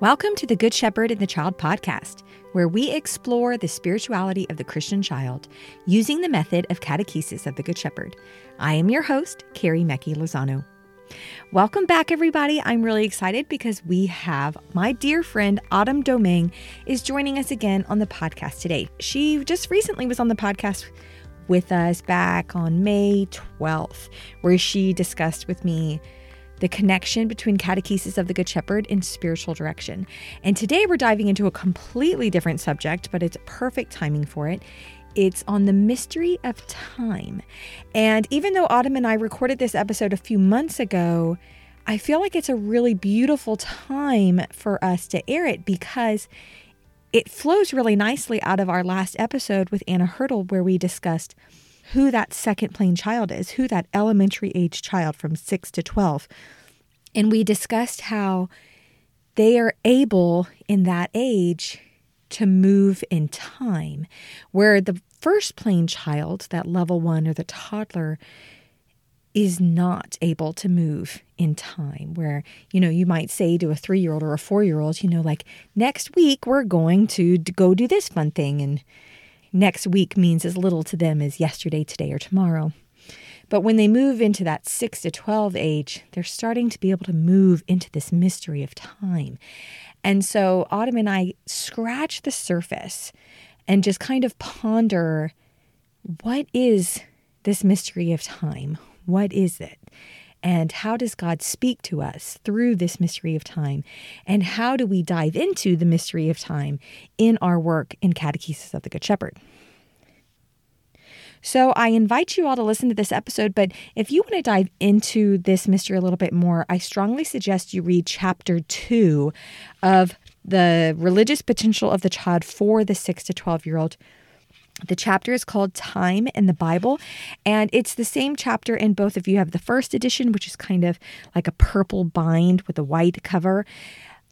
Welcome to the Good Shepherd and the Child podcast, where we explore the spirituality of the Christian child using the method of catechesis of the Good Shepherd. I am your host, Carrie Mecki Lozano. Welcome back, everybody. I'm really excited because we have my dear friend Autumn Domingue is joining us again on the podcast today. She just recently was on the podcast with us back on May 12th, where she discussed with me the connection between catechesis of the Good Shepherd and spiritual direction. And today we're diving into a completely different subject, but it's perfect timing for it. It's on the mystery of time. And even though Autumn and I recorded this episode a few months ago, I feel like it's a really beautiful time for us to air it because it flows really nicely out of our last episode with Anna Hurdle, where we discussed who that second plane child is, who that elementary age child from 6 to 12. And we discussed how they are able in that age to move in time, where the first plane child, that level one or the toddler, is not able to move in time. Where, you know, you might say to a three year old or a four year old, you know, like, next week we're going to go do this fun thing. And next week means as little to them as yesterday, today, or tomorrow. But when they move into that 6 to 12 age, they're starting to be able to move into this mystery of time. And so Autumn and I scratch the surface and just kind of ponder what is this mystery of time? What is it? And how does God speak to us through this mystery of time? And how do we dive into the mystery of time in our work in Catechesis of the Good Shepherd? So I invite you all to listen to this episode, but if you want to dive into this mystery a little bit more, I strongly suggest you read chapter two of the religious potential of the child for the six to 12 year old. The chapter is called Time in the Bible, and it's the same chapter in both of you have the first edition, which is kind of like a purple bind with a white cover.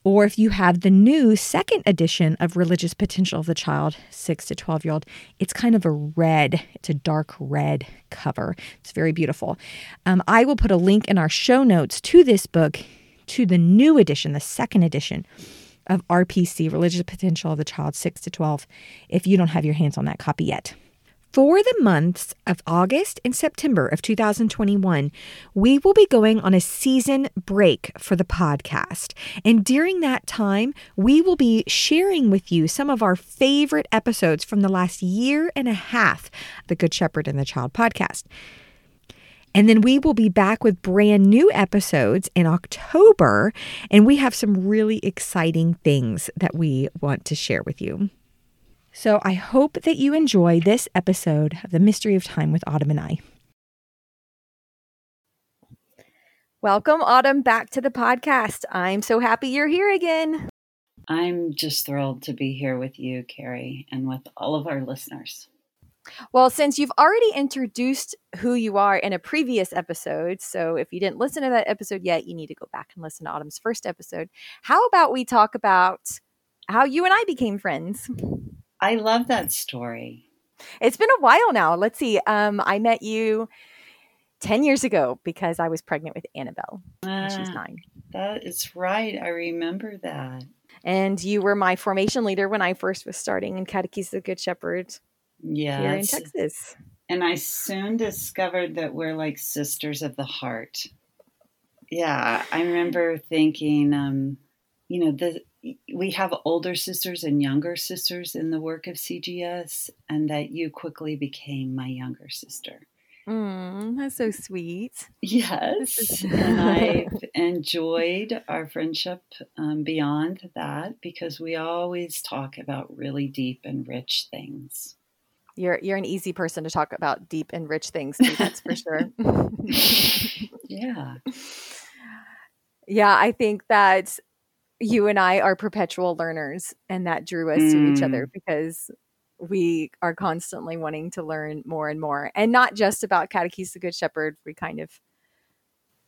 Or if you have the new second edition of Religious Potential of the Child, 6 to 12 year old, it's kind of a red, it's a dark red cover. It's very beautiful. Um, I will put a link in our show notes to this book, to the new edition, the second edition of RPC, Religious Potential of the Child, 6 to 12, if you don't have your hands on that copy yet. For the months of August and September of 2021, we will be going on a season break for the podcast. And during that time, we will be sharing with you some of our favorite episodes from the last year and a half, the Good Shepherd and the Child podcast. And then we will be back with brand new episodes in October. And we have some really exciting things that we want to share with you. So I hope that you enjoy this episode of The Mystery of Time with Autumn and I. Welcome, Autumn, back to the podcast. I'm so happy you're here again. I'm just thrilled to be here with you, Carrie, and with all of our listeners. Well, since you've already introduced who you are in a previous episode, so if you didn't listen to that episode yet, you need to go back and listen to Autumn's first episode. How about we talk about how you and I became friends? I love that story. It's been a while now. Let's see. Um, I met you 10 years ago because I was pregnant with Annabelle. Uh, she's ah, nine. That is right. I remember that. And you were my formation leader when I first was starting in Catechesis of Good Shepherd yes. here in Texas. And I soon discovered that we're like sisters of the heart. Yeah, I remember thinking, um, you know, the we have older sisters and younger sisters in the work of CGS, and that you quickly became my younger sister. Mm, that's so sweet. Yes. and I've enjoyed our friendship um, beyond that because we always talk about really deep and rich things. You're you're an easy person to talk about deep and rich things. Too, that's for sure. yeah. Yeah, I think that you and I are perpetual learners, and that drew us mm. to each other mm. because we are constantly wanting to learn more and more, and not just about Catechesis the Good Shepherd. We kind of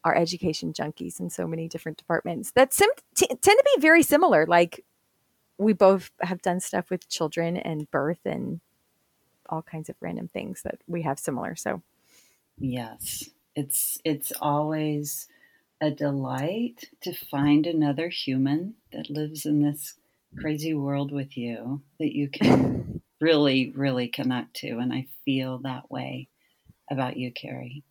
are education junkies in so many different departments that sim- t- tend to be very similar. Like we both have done stuff with children and birth and all kinds of random things that we have similar. So, yes, it's it's always a delight to find another human that lives in this crazy world with you that you can really, really connect to. And I feel that way about you, Carrie.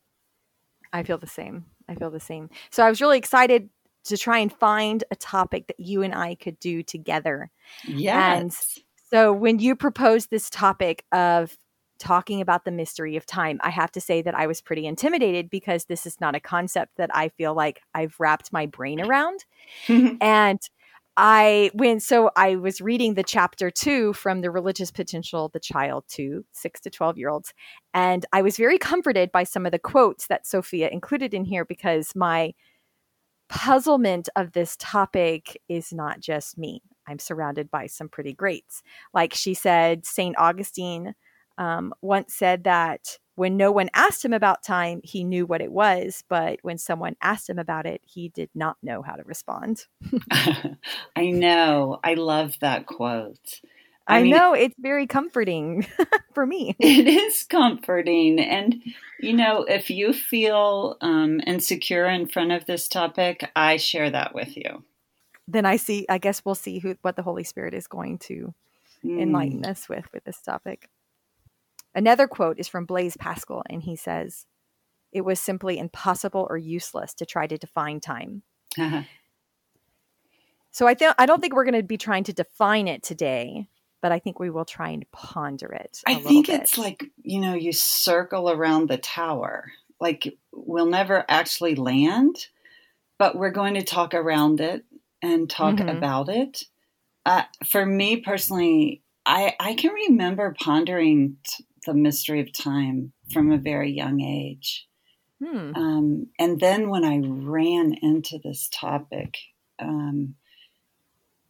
I feel the same. I feel the same. So I was really excited to try and find a topic that you and I could do together. Yes. And so when you proposed this topic of talking about the mystery of time, I have to say that I was pretty intimidated because this is not a concept that I feel like I've wrapped my brain around. and I when so I was reading the chapter two from the religious potential of the child to six to 12 year olds. And I was very comforted by some of the quotes that Sofia included in here because my puzzlement of this topic is not just me. I'm surrounded by some pretty greats. Like she said, St. Augustine um, once said that when no one asked him about time, he knew what it was. But when someone asked him about it, he did not know how to respond. I know. I love that quote. I, I mean, know it's very comforting for me. It is comforting. And, you know, if you feel um, insecure in front of this topic, I share that with you. Then I see, I guess we'll see who, what the Holy Spirit is going to mm. enlighten us with, with this topic. Another quote is from Blaise Pascal, and he says, It was simply impossible or useless to try to define time. Uh-huh. So I, th- I don't think we're going to be trying to define it today, but I think we will try and ponder it. I think bit. it's like, you know, you circle around the tower. Like we'll never actually land, but we're going to talk around it and talk mm-hmm. about it. Uh, for me personally, I, I can remember pondering t- the mystery of time from a very young age. Hmm. Um, and then when I ran into this topic, um,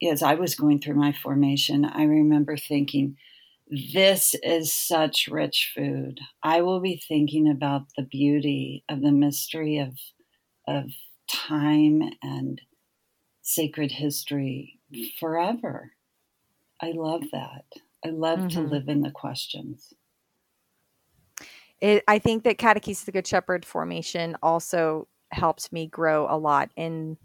as I was going through my formation, I remember thinking, this is such rich food. I will be thinking about the beauty of the mystery of, of time and sacred history forever. I love that. I love mm-hmm. to live in the questions. It, I think that Catechesis of the Good Shepherd formation also helped me grow a lot in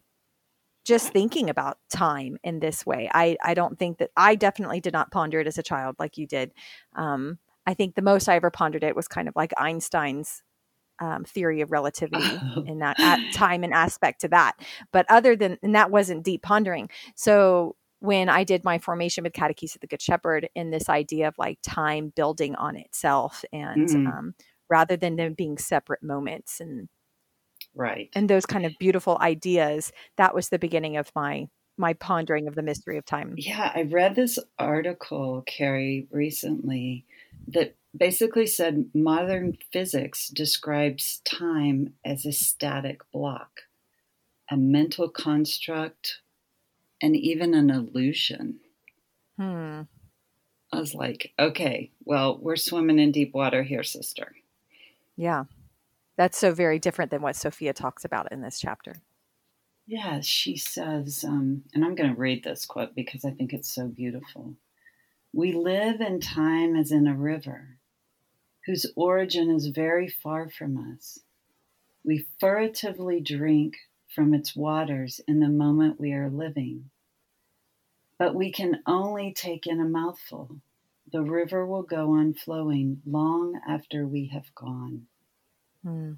just thinking about time in this way. I, I don't think that I definitely did not ponder it as a child like you did. Um, I think the most I ever pondered it was kind of like Einstein's um, theory of relativity in that time and aspect to that. But other than, and that wasn't deep pondering. So when I did my formation with Catechesis of the Good Shepherd in this idea of like time building on itself and mm-hmm. um, rather than them being separate moments and right and those kind of beautiful ideas that was the beginning of my my pondering of the mystery of time yeah i read this article carrie recently that basically said modern physics describes time as a static block a mental construct and even an illusion. Hmm. I was like okay well we're swimming in deep water here sister. Yeah. That's so very different than what Sofia talks about in this chapter. Yeah, she says, um, and I'm going to read this quote because I think it's so beautiful. We live in time as in a river whose origin is very far from us. We furtively drink from its waters in the moment we are living. But we can only take in a mouthful. The river will go on flowing long after we have gone. Hmm.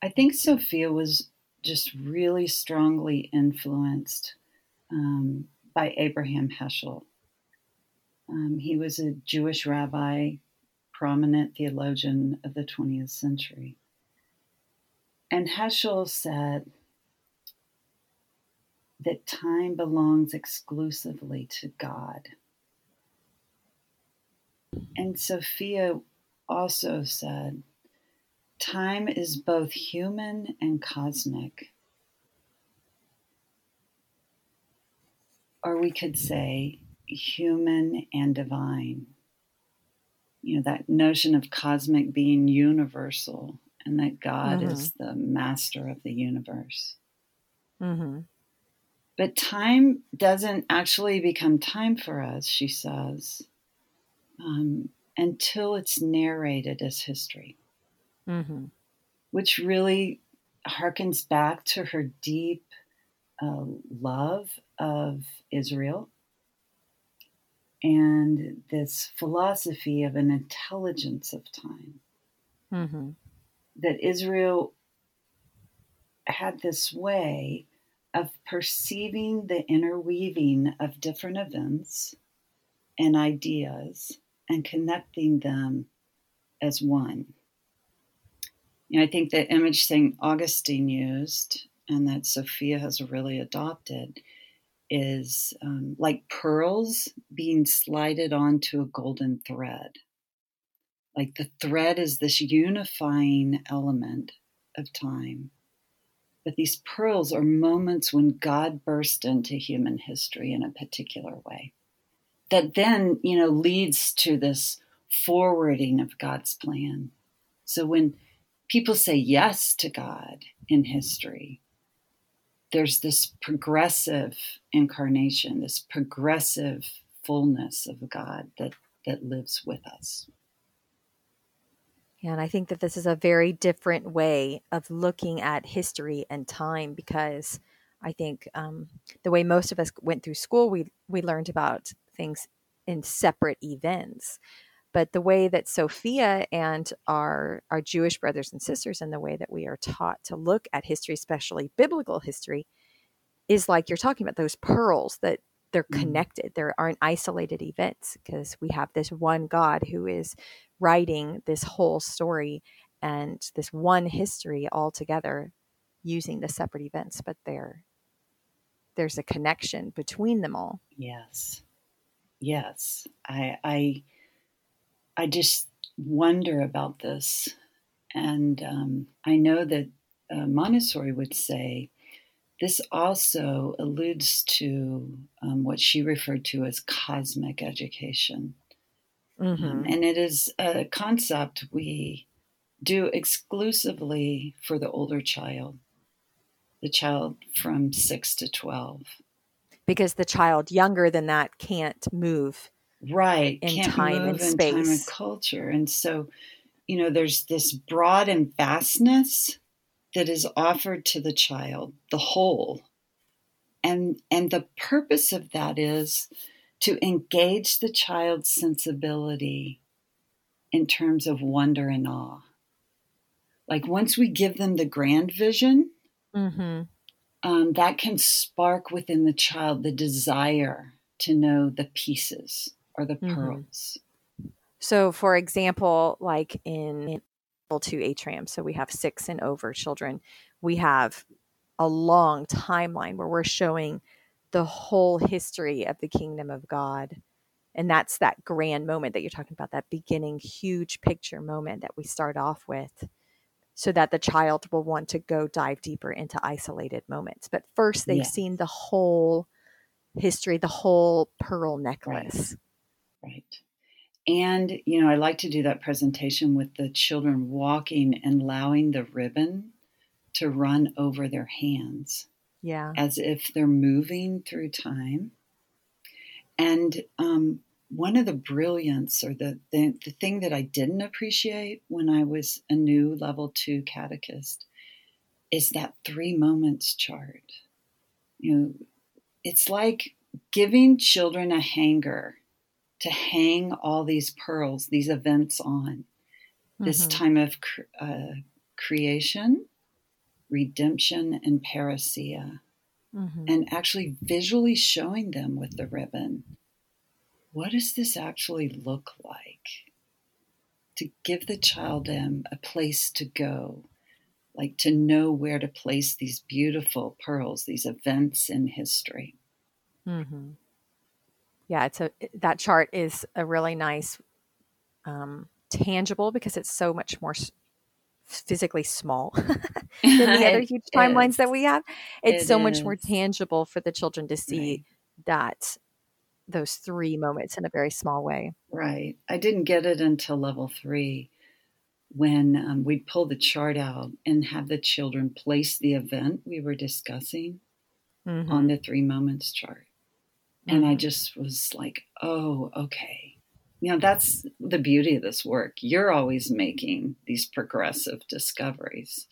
I think Sofia was just really strongly influenced um, by Abraham Heschel. Um, he was a Jewish rabbi, prominent theologian of the 20th century. And Heschel said that time belongs exclusively to God. And Sofia also said, Time is both human and cosmic. Or we could say human and divine. You know, that notion of cosmic being universal and that God mm-hmm. is the master of the universe. Mm-hmm. But time doesn't actually become time for us, she says. Um, until it's narrated as history, mm-hmm. which really harkens back to her deep uh, love of Israel and this philosophy of an intelligence of time. Mm-hmm. That Israel had this way of perceiving the interweaving of different events and ideas and connecting them as one. You know, I think the image St. Augustine used and that Sofia has really adopted is um, like pearls being slided onto a golden thread. Like the thread is this unifying element of time. But these pearls are moments when God burst into human history in a particular way. That then, you know, leads to this forwarding of God's plan. So when people say yes to God in history, there's this progressive incarnation, this progressive fullness of God that, that lives with us. And I think that this is a very different way of looking at history and time because I think um, the way most of us went through school, we we learned about things in separate events. But the way that Sofia and our our Jewish brothers and sisters, and the way that we are taught to look at history, especially biblical history, is like you're talking about those pearls that they're mm-hmm. connected. There aren't isolated events because we have this one God who is writing this whole story and this one history all together using the separate events, but there there's a connection between them all. Yes. Yes. I I I just wonder about this. And um, I know that uh, Montessori would say this also alludes to um, what she referred to as cosmic education. Mm-hmm. Um, and it is a concept we do exclusively for the older child, the child from six to 12. Because the child younger than that can't move right in Can't time and space time and culture and so you know there's this broad and vastness that is offered to the child the whole. And and the purpose of that is to engage the child's sensibility in terms of wonder and awe. Like once we give them the grand vision mm-hmm. um, that can spark within the child the desire to know the pieces or the mm-hmm. pearls. So, for example, like in level two atrium, so we have six and over children, we have a long timeline where we're showing the whole history of the kingdom of God. And that's that grand moment that you're talking about, that beginning huge picture moment that we start off with, so that the child will want to go dive deeper into isolated moments. But first, they've yes. seen the whole history, the whole pearl necklace. Right. Right. And, you know, I like to do that presentation with the children walking and allowing the ribbon to run over their hands. Yeah. As if they're moving through time. And um, one of the brilliance or the, the, the thing that I didn't appreciate when I was a new level two catechist is that three moments chart. You know, it's like giving children a hanger to hang all these pearls, these events on. Mm-hmm. This time of uh, creation, redemption, and parousia. Mm-hmm. And actually visually showing them with the ribbon what does this actually look like? To give the child um, a place to go, like to know where to place these beautiful pearls, these events in history. Mm-hmm yeah, it's a that chart is a really nice um, tangible because it's so much more physically small than the other huge timelines is. that we have. It's it so is. much more tangible for the children to see right. that those three moments in a very small way. Right. I didn't get it until level three when um, we'd pull the chart out and have the children place the event we were discussing mm-hmm. on the three moments chart. And I just was like, oh, okay. You know, that's the beauty of this work. You're always making these progressive discoveries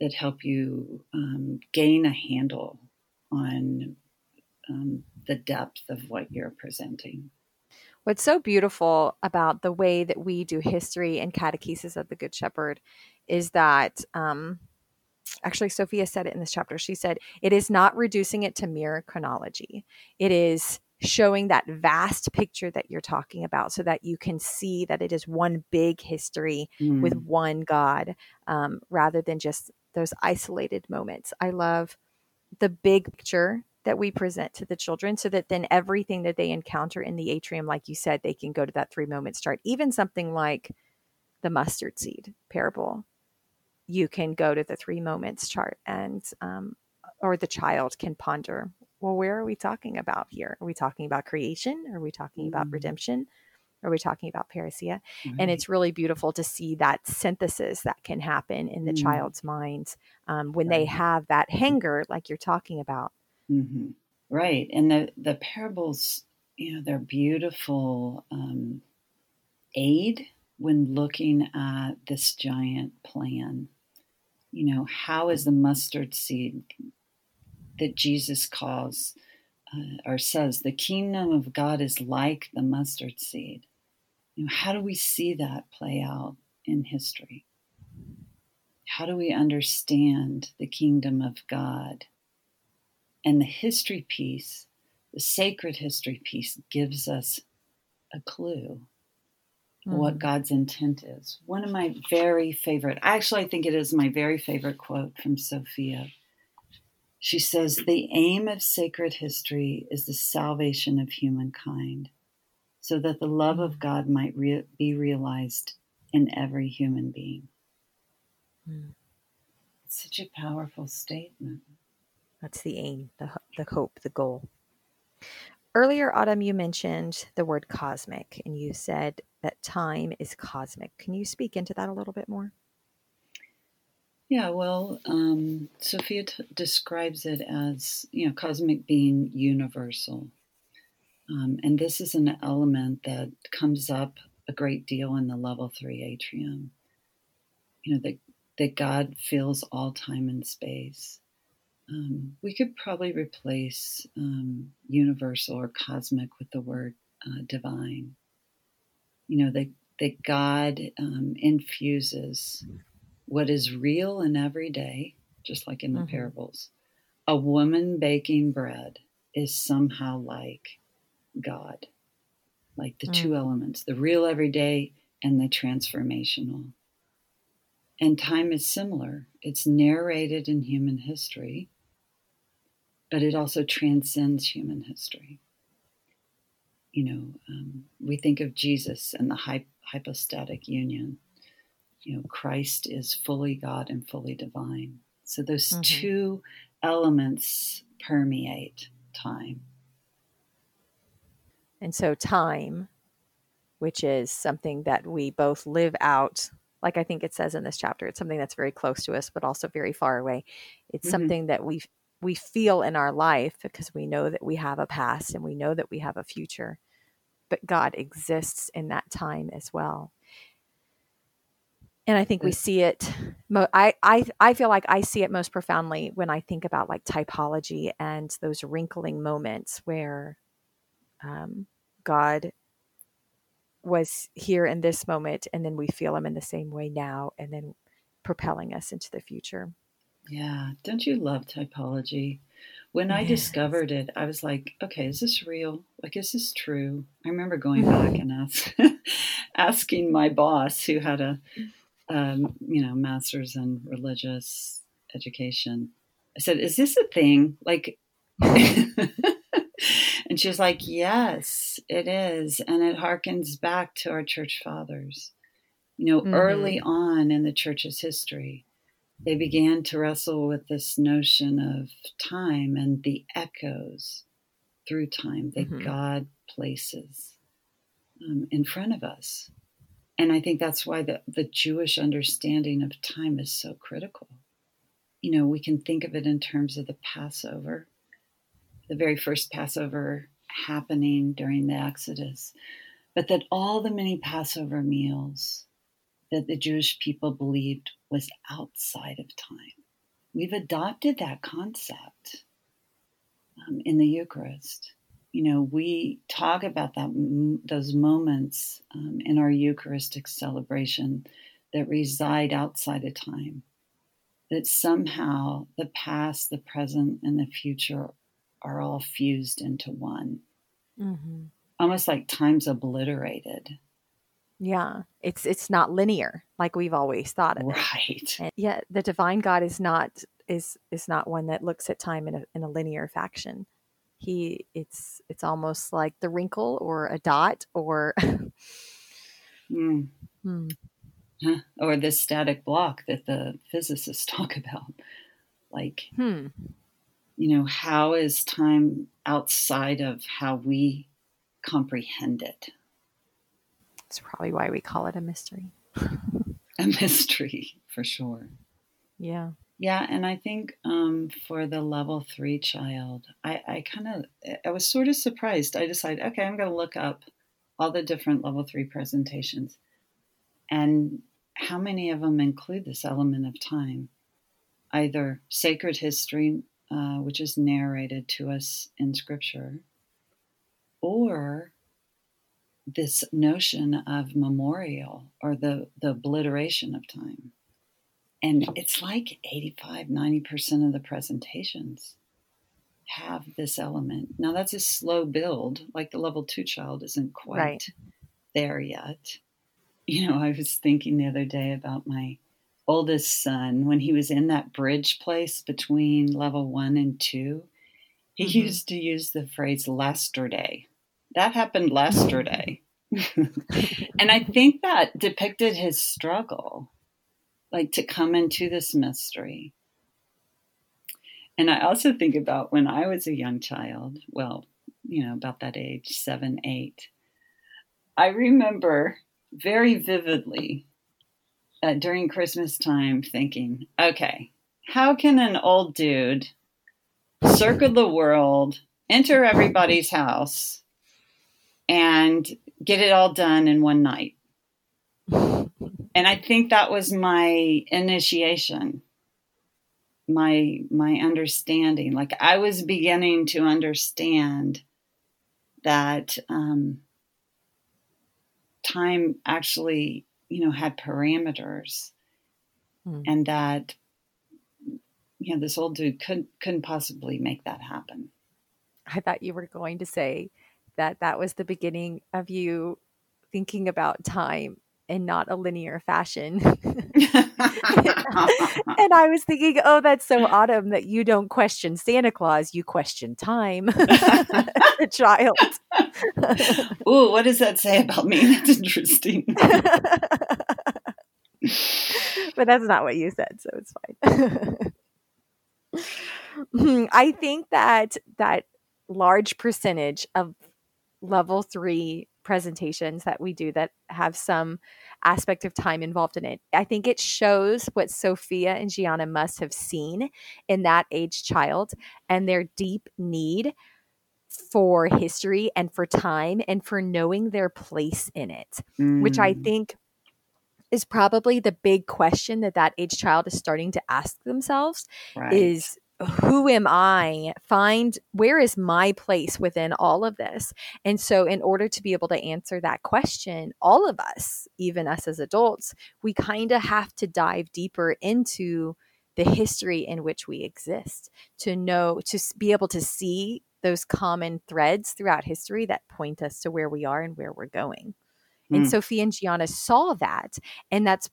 that help you um, gain a handle on um, the depth of what you're presenting. What's so beautiful about the way that we do history and catechesis of the Good Shepherd is that, um, actually, Sofia said it in this chapter. She said, it is not reducing it to mere chronology, it is showing that vast picture that you're talking about so that you can see that it is one big history mm. with one God um, rather than just those isolated moments. I love the big picture that we present to the children so that then everything that they encounter in the atrium, like you said, they can go to that three moments chart. Even something like the mustard seed parable, you can go to the three moments chart and, um, or the child can ponder, well, where are we talking about here? Are we talking about creation? Are we talking mm-hmm. about redemption? Are we talking about parousia? Mm-hmm. And it's really beautiful to see that synthesis that can happen in the mm-hmm. child's mind um, when right. they have that hanger, like you're talking about Mm-hmm. Right, and the the parables, you know, they're beautiful um, aid when looking at this giant plan. You know, how is the mustard seed that Jesus calls uh, or says the kingdom of God is like the mustard seed? You know, how do we see that play out in history? How do we understand the kingdom of God? And the history piece, the sacred history piece, gives us a clue mm. what God's intent is. One of my very favorite, actually, I think it is my very favorite quote from Sofia. She says, The aim of sacred history is the salvation of humankind, so that the love of God might re- be realized in every human being. Mm. It's such a powerful statement. That's the aim, the, the hope, the goal. Earlier, Autumn, you mentioned the word cosmic, and you said that time is cosmic. Can you speak into that a little bit more? Yeah, well, um, Sofia t- describes it as, you know, cosmic being universal. Um, and this is an element that comes up a great deal in the level three atrium. You know, that, that God fills all time and space. Um, we could probably replace um, universal or cosmic with the word uh, divine. You know, that, that God um, infuses what is real and everyday, just like in the mm-hmm. parables. A woman baking bread is somehow like God, like the mm. two elements, the real everyday and the transformational. And time is similar. It's narrated in human history but it also transcends human history. You know, um, we think of Jesus and the hypostatic union. You know, Christ is fully God and fully divine. So those mm-hmm. two elements permeate time. And so, time, which is something that we both live out, like I think it says in this chapter, it's something that's very close to us, but also very far away. It's mm-hmm. something that we we feel in our life because we know that we have a past and we know that we have a future. But God exists in that time as well. And I think we see it. I, I, I feel like I see it most profoundly when I think about like typology and those wrinkling moments where um, God was here in this moment, and then we feel Him in the same way now, and then propelling us into the future. Yeah. Don't you love typology? When I discovered it, I was like, okay, is this real? Like, is this true? I remember going back and ask, asking my boss, who had a, um, you know, master's in religious education. I said, is this a thing? Like, and she was like, yes, it is. And it harkens back to our church fathers. You know, mm-hmm. early on in the church's history, they began to wrestle with this notion of time and the echoes through time that mm-hmm. God places um, in front of us. And I think that's why the, the Jewish understanding of time is so critical. You know, we can think of it in terms of the Passover, the very first Passover happening during the Exodus, but that all the many Passover meals that the Jewish people believed was outside of time. we've adopted that concept um, in the Eucharist. You know, we talk about that those moments um, in our Eucharistic celebration that reside outside of time. That somehow the past, the present, and the future are all fused into one. Mm-hmm. Almost like time's obliterated. Yeah, it's it's not linear like we've always thought of right. it. Right. Yeah, the divine God is not is is not one that looks at time in a in a linear fashion. He it's it's almost like the wrinkle or a dot or mm. hmm. huh. or this static block that the physicists talk about. Like hmm. You know, how is time outside of how we comprehend it? It's probably why we call it a mystery. a mystery, for sure. Yeah. Yeah, and I think um, for the level three child, I, I kind of I was sort of surprised. I decided, okay, I'm going to look up all the different level three presentations, and how many of them include this element of time, either sacred history, uh, which is narrated to us in Scripture, or this notion of memorial or the, the obliteration of time. And it's like 85, 90% of the presentations have this element. Now, that's a slow build, like the level two child isn't quite right. there yet. You know, I was thinking the other day about my oldest son when he was in that bridge place between level one and two. He mm-hmm. used to use the phrase yesterday that happened yesterday. and I think that depicted his struggle, like to come into this mystery. And I also think about when I was a young child, well, you know, about that age, seven, eight. I remember very vividly uh, during Christmas time thinking, okay, how can an old dude circle the world, enter everybody's house, and get it all done in one night. And I think that was my initiation, my my understanding. Like I was beginning to understand that um, time actually, you know, had parameters, hmm. and that you know this old dude couldn't couldn't possibly make that happen. I thought you were going to say that that was the beginning of you thinking about time in not a linear fashion. and I was thinking, oh, that's so autumn that you don't question Santa Claus, you question time, the child. Ooh, what does that say about me? That's interesting. but that's not what you said, so it's fine. I think that that large percentage of level three presentations that we do that have some aspect of time involved in it. I think it shows what Sofia and Gianna must have seen in that age child and their deep need for history and for time and for knowing their place in it, mm. which I mm. think is probably the big question that that age child is starting to ask themselves right. is who am I? Find where is my place within all of this? And so, in order to be able to answer that question, all of us, even us as adults, we kind of have to dive deeper into the history in which we exist to know, to be able to see those common threads throughout history that point us to where we are and where we're going. Mm. And hmm. Sophie and Gianna saw that. And that's,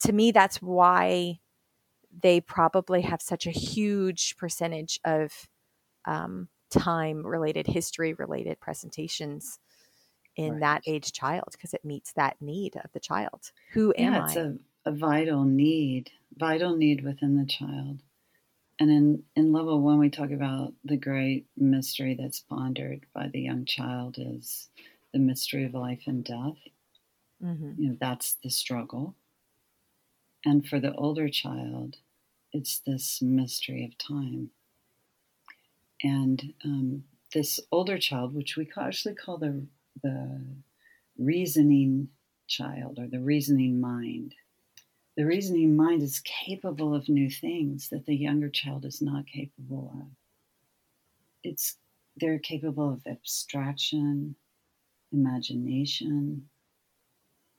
to me, that's why they probably have such a huge percentage of um, time related, history related presentations in right. that age child because it meets that need of the child. Who am yeah, it's I? A, a vital need, vital need within the child. And in, in level one, we talk about the great mystery that's pondered by the young child is the mystery of life and death. Mm-hmm. You know, that's the struggle. And for the older child, it's this mystery of time. And um, this older child, which we actually call the, the reasoning child or the reasoning mind, the reasoning mind is capable of new things that the younger child is not capable of. It's they're capable of abstraction, imagination,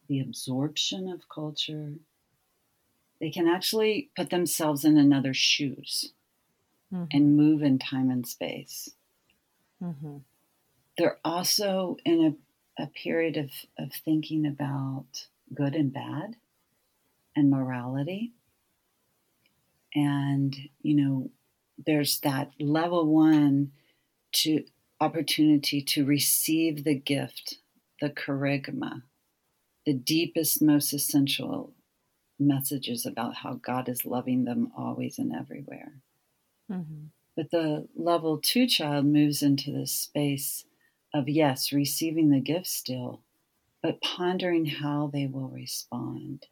the absorption of culture. They can actually put themselves in another's shoes mm-hmm. and move in time and space. Mm-hmm. They're also in a, a period of, of thinking about good and bad and morality. And, you know, there's that level one to opportunity to receive the gift, the kerygma, the deepest, most essential messages about how God is loving them always and everywhere. Mm-hmm. But the level two child moves into this space of, yes, receiving the gift still, but pondering how they will respond.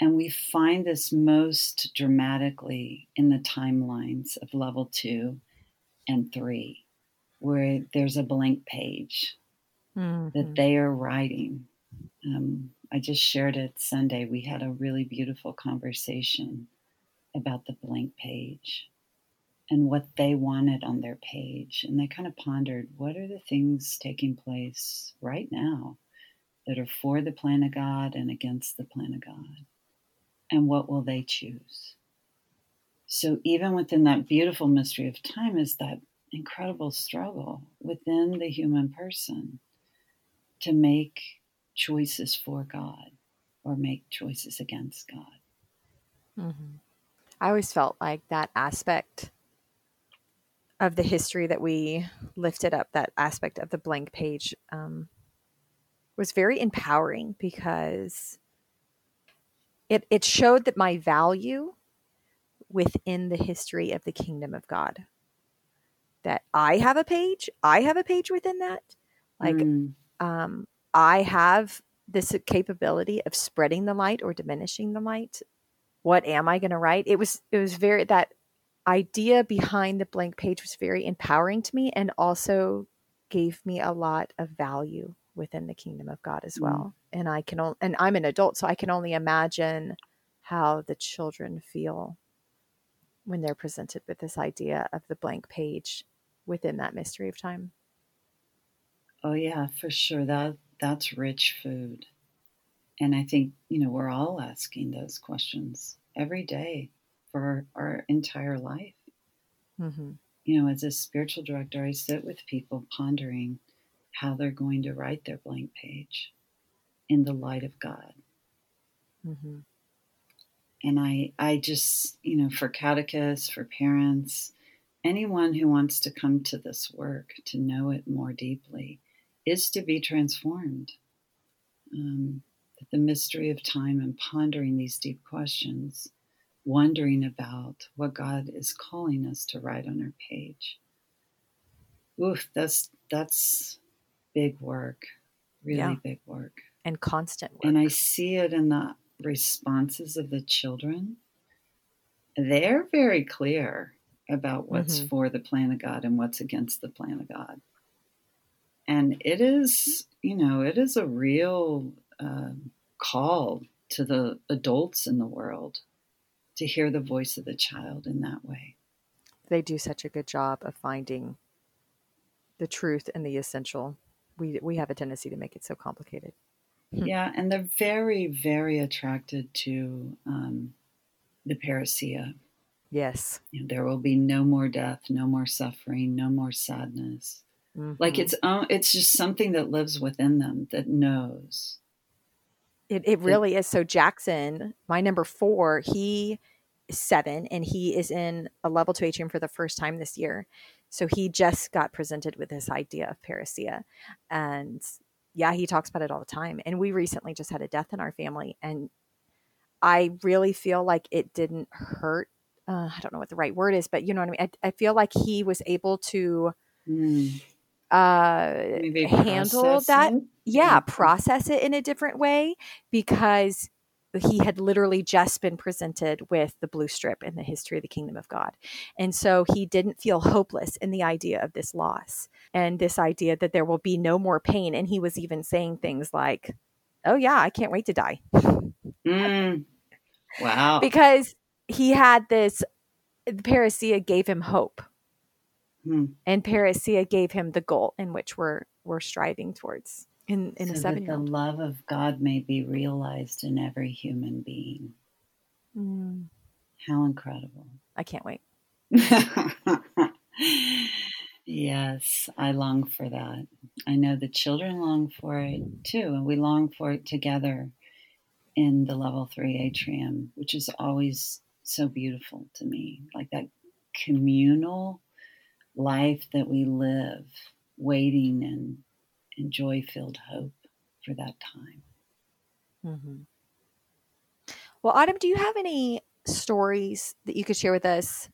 And we find this most dramatically in the timelines of level two and three, where there's a blank page mm-hmm. that they are writing. Um, I just shared it Sunday. We had a really beautiful conversation about the blank page and what they wanted on their page. And they kind of pondered what are the things taking place right now that are for the plan of God and against the plan of God? And what will they choose? So, even within that beautiful mystery of time, is that incredible struggle within the human person to make choices for God or make choices against God. Mm-hmm. I always felt like that aspect of the history that we lifted up, that aspect of the blank page, um, was very empowering because it, it showed that my value within the history of the kingdom of God. That I have a page, I have a page within that. Like, mm. um, I have this capability of spreading the light or diminishing the light. What am I going to write? It was, it was very, that idea behind the blank page was very empowering to me and also gave me a lot of value within the kingdom of God as well. Mm. And I can only, and I'm an adult, so I can only imagine how the children feel when they're presented with this idea of the blank page within that mystery of time. Oh yeah, for sure. That that's rich food. And I think, you know, we're all asking those questions every day for our, entire life. Mm-hmm. You know, as a spiritual director, I sit with people pondering how they're going to write their blank page in the light of God. Mm-hmm. And I, I just, you know, for catechists, for parents, anyone who wants to come to this work to know it more deeply is to be transformed. Um, the mystery of time and pondering these deep questions, wondering about what God is calling us to write on our page. Oof, that's that's big work, really yeah. big work. And constant work. And I see it in the responses of the children. They're very clear about what's mm-hmm. for the plan of God and what's against the plan of God. And it is, you know, it is a real uh, call to the adults in the world to hear the voice of the child in that way. They do such a good job of finding the truth and the essential we we have a tendency to make it so complicated. Hmm. Yeah, and they're very very attracted to um, the parousia. Yes, you know, there will be no more death, no more suffering, no more sadness. Mm-hmm. Like it's it's just something that lives within them that knows. It it really is. So Jackson, my number four, he is seven, and he is in a level two atrium for the first time this year. So he just got presented with this idea of parousia. And yeah, he talks about it all the time. And we recently just had a death in our family. And I really feel like it didn't hurt. Uh, I don't know what the right word is, but you know what I mean? I, I feel like he was able to mm. Uh, handle that. It. Yeah, process it in a different way because he had literally just been presented with the blue strip in the history of the kingdom of God. And so he didn't feel hopeless in the idea of this loss and this idea that there will be no more pain. And he was even saying things like, Oh, yeah, I can't wait to die. Mm. Wow. because he had this parousia gave him hope Hmm. and parousia gave him the goal in which we're we're striving towards in in so a that seven year the love of God may be realized in every human being. Mm, How incredible. i can't wait yes, I long for that. I know the children long for it too, and we long for it together in the level three atrium, which is always so beautiful to me. Like that communal life that we live, waiting and, and joy filled hope for that time. hmm well autumn do you have any stories that you could share with us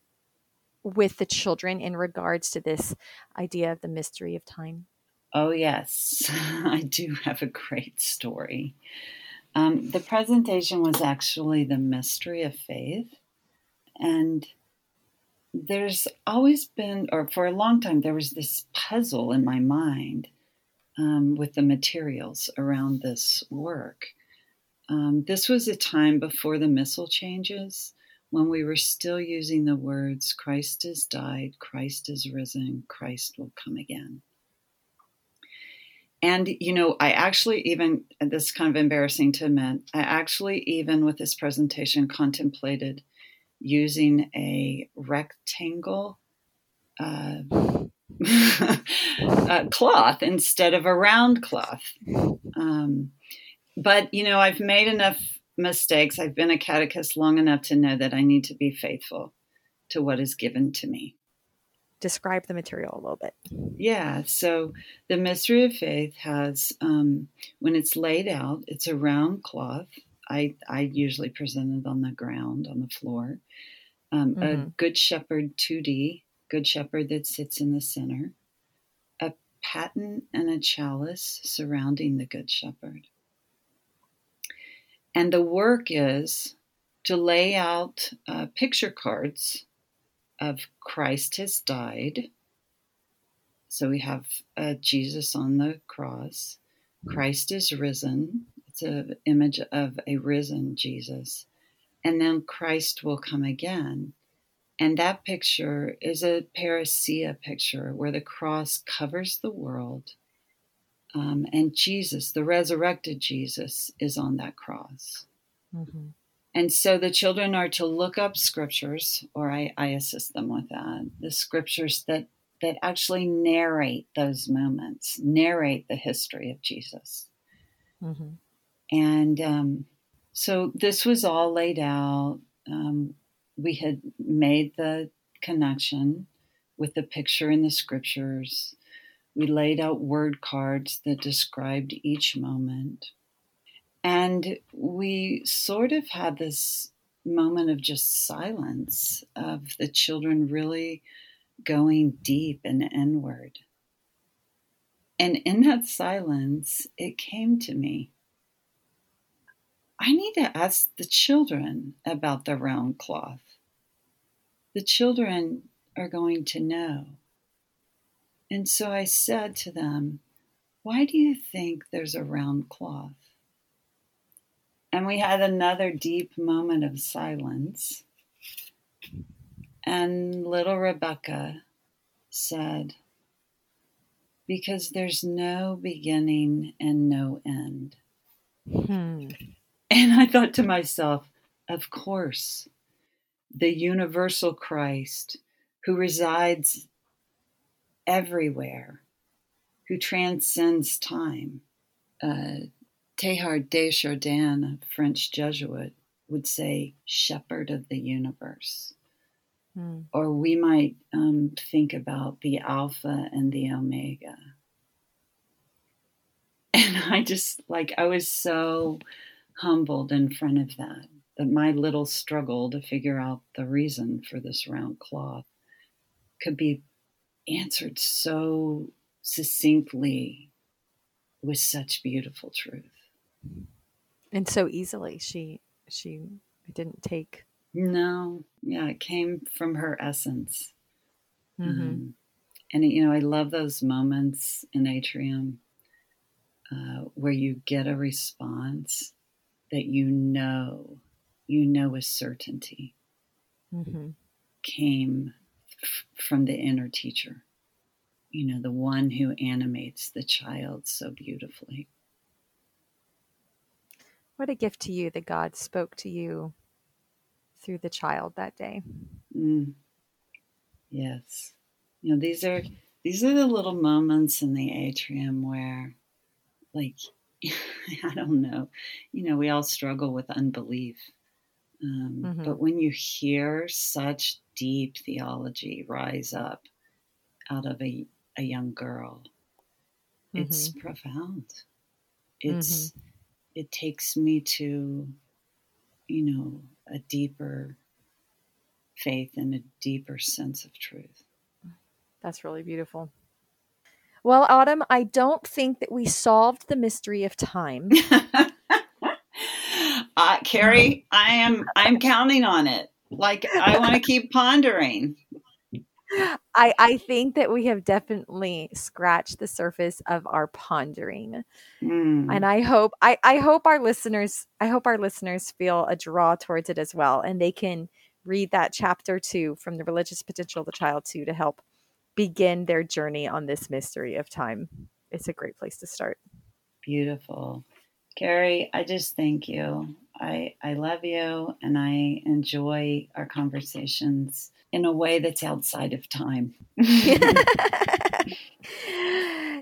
with the children in regards to this idea of the mystery of time Oh, yes, I do have a great story. Um, the presentation was actually the mystery of faith. And there's always been, or for a long time, there was this puzzle in my mind um, with the materials around this work. Um, this was a time before the missal changes when we were still using the words Christ has died, Christ is risen, Christ will come again. And, you know, I actually even, this is kind of embarrassing to admit, I actually even with this presentation contemplated using a rectangle uh, uh, cloth instead of a round cloth. Um, but, you know, I've made enough mistakes. I've been a catechist long enough to know that I need to be faithful to what is given to me. describe the material a little bit Yeah, so the mystery of faith has, um, when it's laid out, it's a round cloth. I, I usually present it on the ground, on the floor. Um, A Mhm. Good Shepherd 2D, Good Shepherd that sits in the center, a paten and a chalice surrounding the Good Shepherd. And the work is to lay out uh, picture cards of Christ has died. So we have uh, Jesus on the cross. Christ is risen. An image of a risen Jesus. And then Christ will come again. And that picture is a parousia picture where the cross covers the world. Um, and Jesus, the resurrected Jesus, is on that cross. mm-hmm. And so the children are to look up scriptures, or I, I assist them with that, the scriptures that, that actually narrate those moments, narrate the history of Jesus. Mm-hmm. And um, so this was all laid out. Um, we had made the connection with the picture in the scriptures. We laid out word cards that described each moment. And we sort of had this moment of just silence, of the children really going deep and inward. And in that silence, it came to me I need to ask the children about the round cloth. The children are going to know. And so I said to them, Why do you think there's a round cloth? And we had another deep moment of silence. And little Rebecca said, Because there's no beginning and no end. Hmm. And I thought to myself, Of course, the universal Christ who resides everywhere, who transcends time. Uh, Teilhard de Chardin, a French Jesuit, would say, shepherd of the universe. Hmm. Or we might um, think about the Alpha and the Omega. And I just, like, I was so humbled in front of that, that my little struggle to figure out the reason for this round cloth could be answered so succinctly with such beautiful truth. and so easily she she didn't take No, yeah, it came from her essence. Mhm. Um, and, you know, I love those moments in Atrium uh, where you get a response that you know you know with certainty, mm-hmm. came f- from the inner teacher. You know, the one who animates the child so beautifully. What a gift to you that God spoke to you through the child that day. Mm. Yes. You know, these are these are the little moments in the atrium where like I don't know, you know, we all struggle with unbelief. Um, mm-hmm. But when you hear such deep theology rise up out of a, a young girl, mm-hmm. it's profound. It's mm-hmm. it takes me to, you know, a deeper faith and a deeper sense of truth. That's really beautiful. Well, Autumn, I don't think that we solved the mystery of time. uh, Carrie, I am I'm counting on it. Like I want to keep pondering. I, I think that we have definitely scratched the surface of our pondering. Mm. And I hope I, I hope our listeners I hope our listeners feel a draw towards it as well. And they can read that chapter two from the religious potential of the child too to help begin their journey on this mystery of time. It's a great place to start. Beautiful. Carrie, I just thank you. I, I love you and I enjoy our conversations in a way that's outside of time.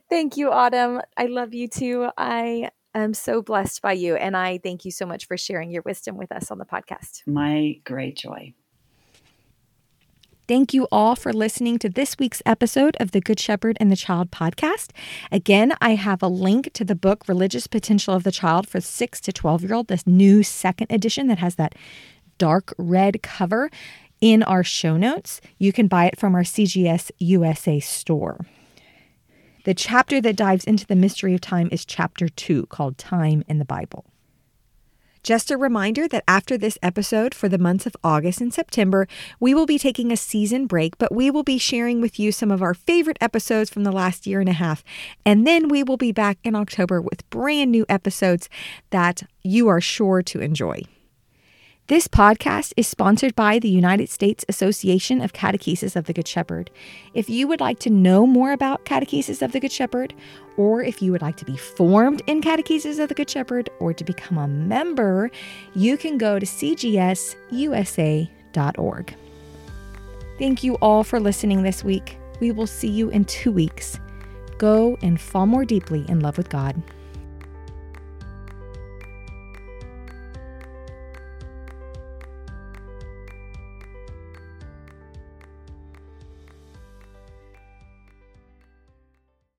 thank you, Autumn. I love you too. I am so blessed by you. And I thank you so much for sharing your wisdom with us on the podcast. My great joy. Thank you all for listening to this week's episode of the Good Shepherd and the Child podcast. Again, I have a link to the book Religious Potential of the Child for 6 to 12 year old, this new second edition that has that dark red cover in our show notes. You can buy it from our CGS USA store. The chapter that dives into the mystery of time is chapter 2 called Time in the Bible. Just a reminder that after this episode for the months of August and September, we will be taking a season break, but we will be sharing with you some of our favorite episodes from the last year and a half. And then we will be back in October with brand new episodes that you are sure to enjoy. This podcast is sponsored by the United States Association of Catechesis of the Good Shepherd. If you would like to know more about Catechesis of the Good Shepherd, or if you would like to be formed in Catechesis of the Good Shepherd, or to become a member, you can go to cgsusa.org. Thank you all for listening this week. We will see you in two weeks. Go and fall more deeply in love with God.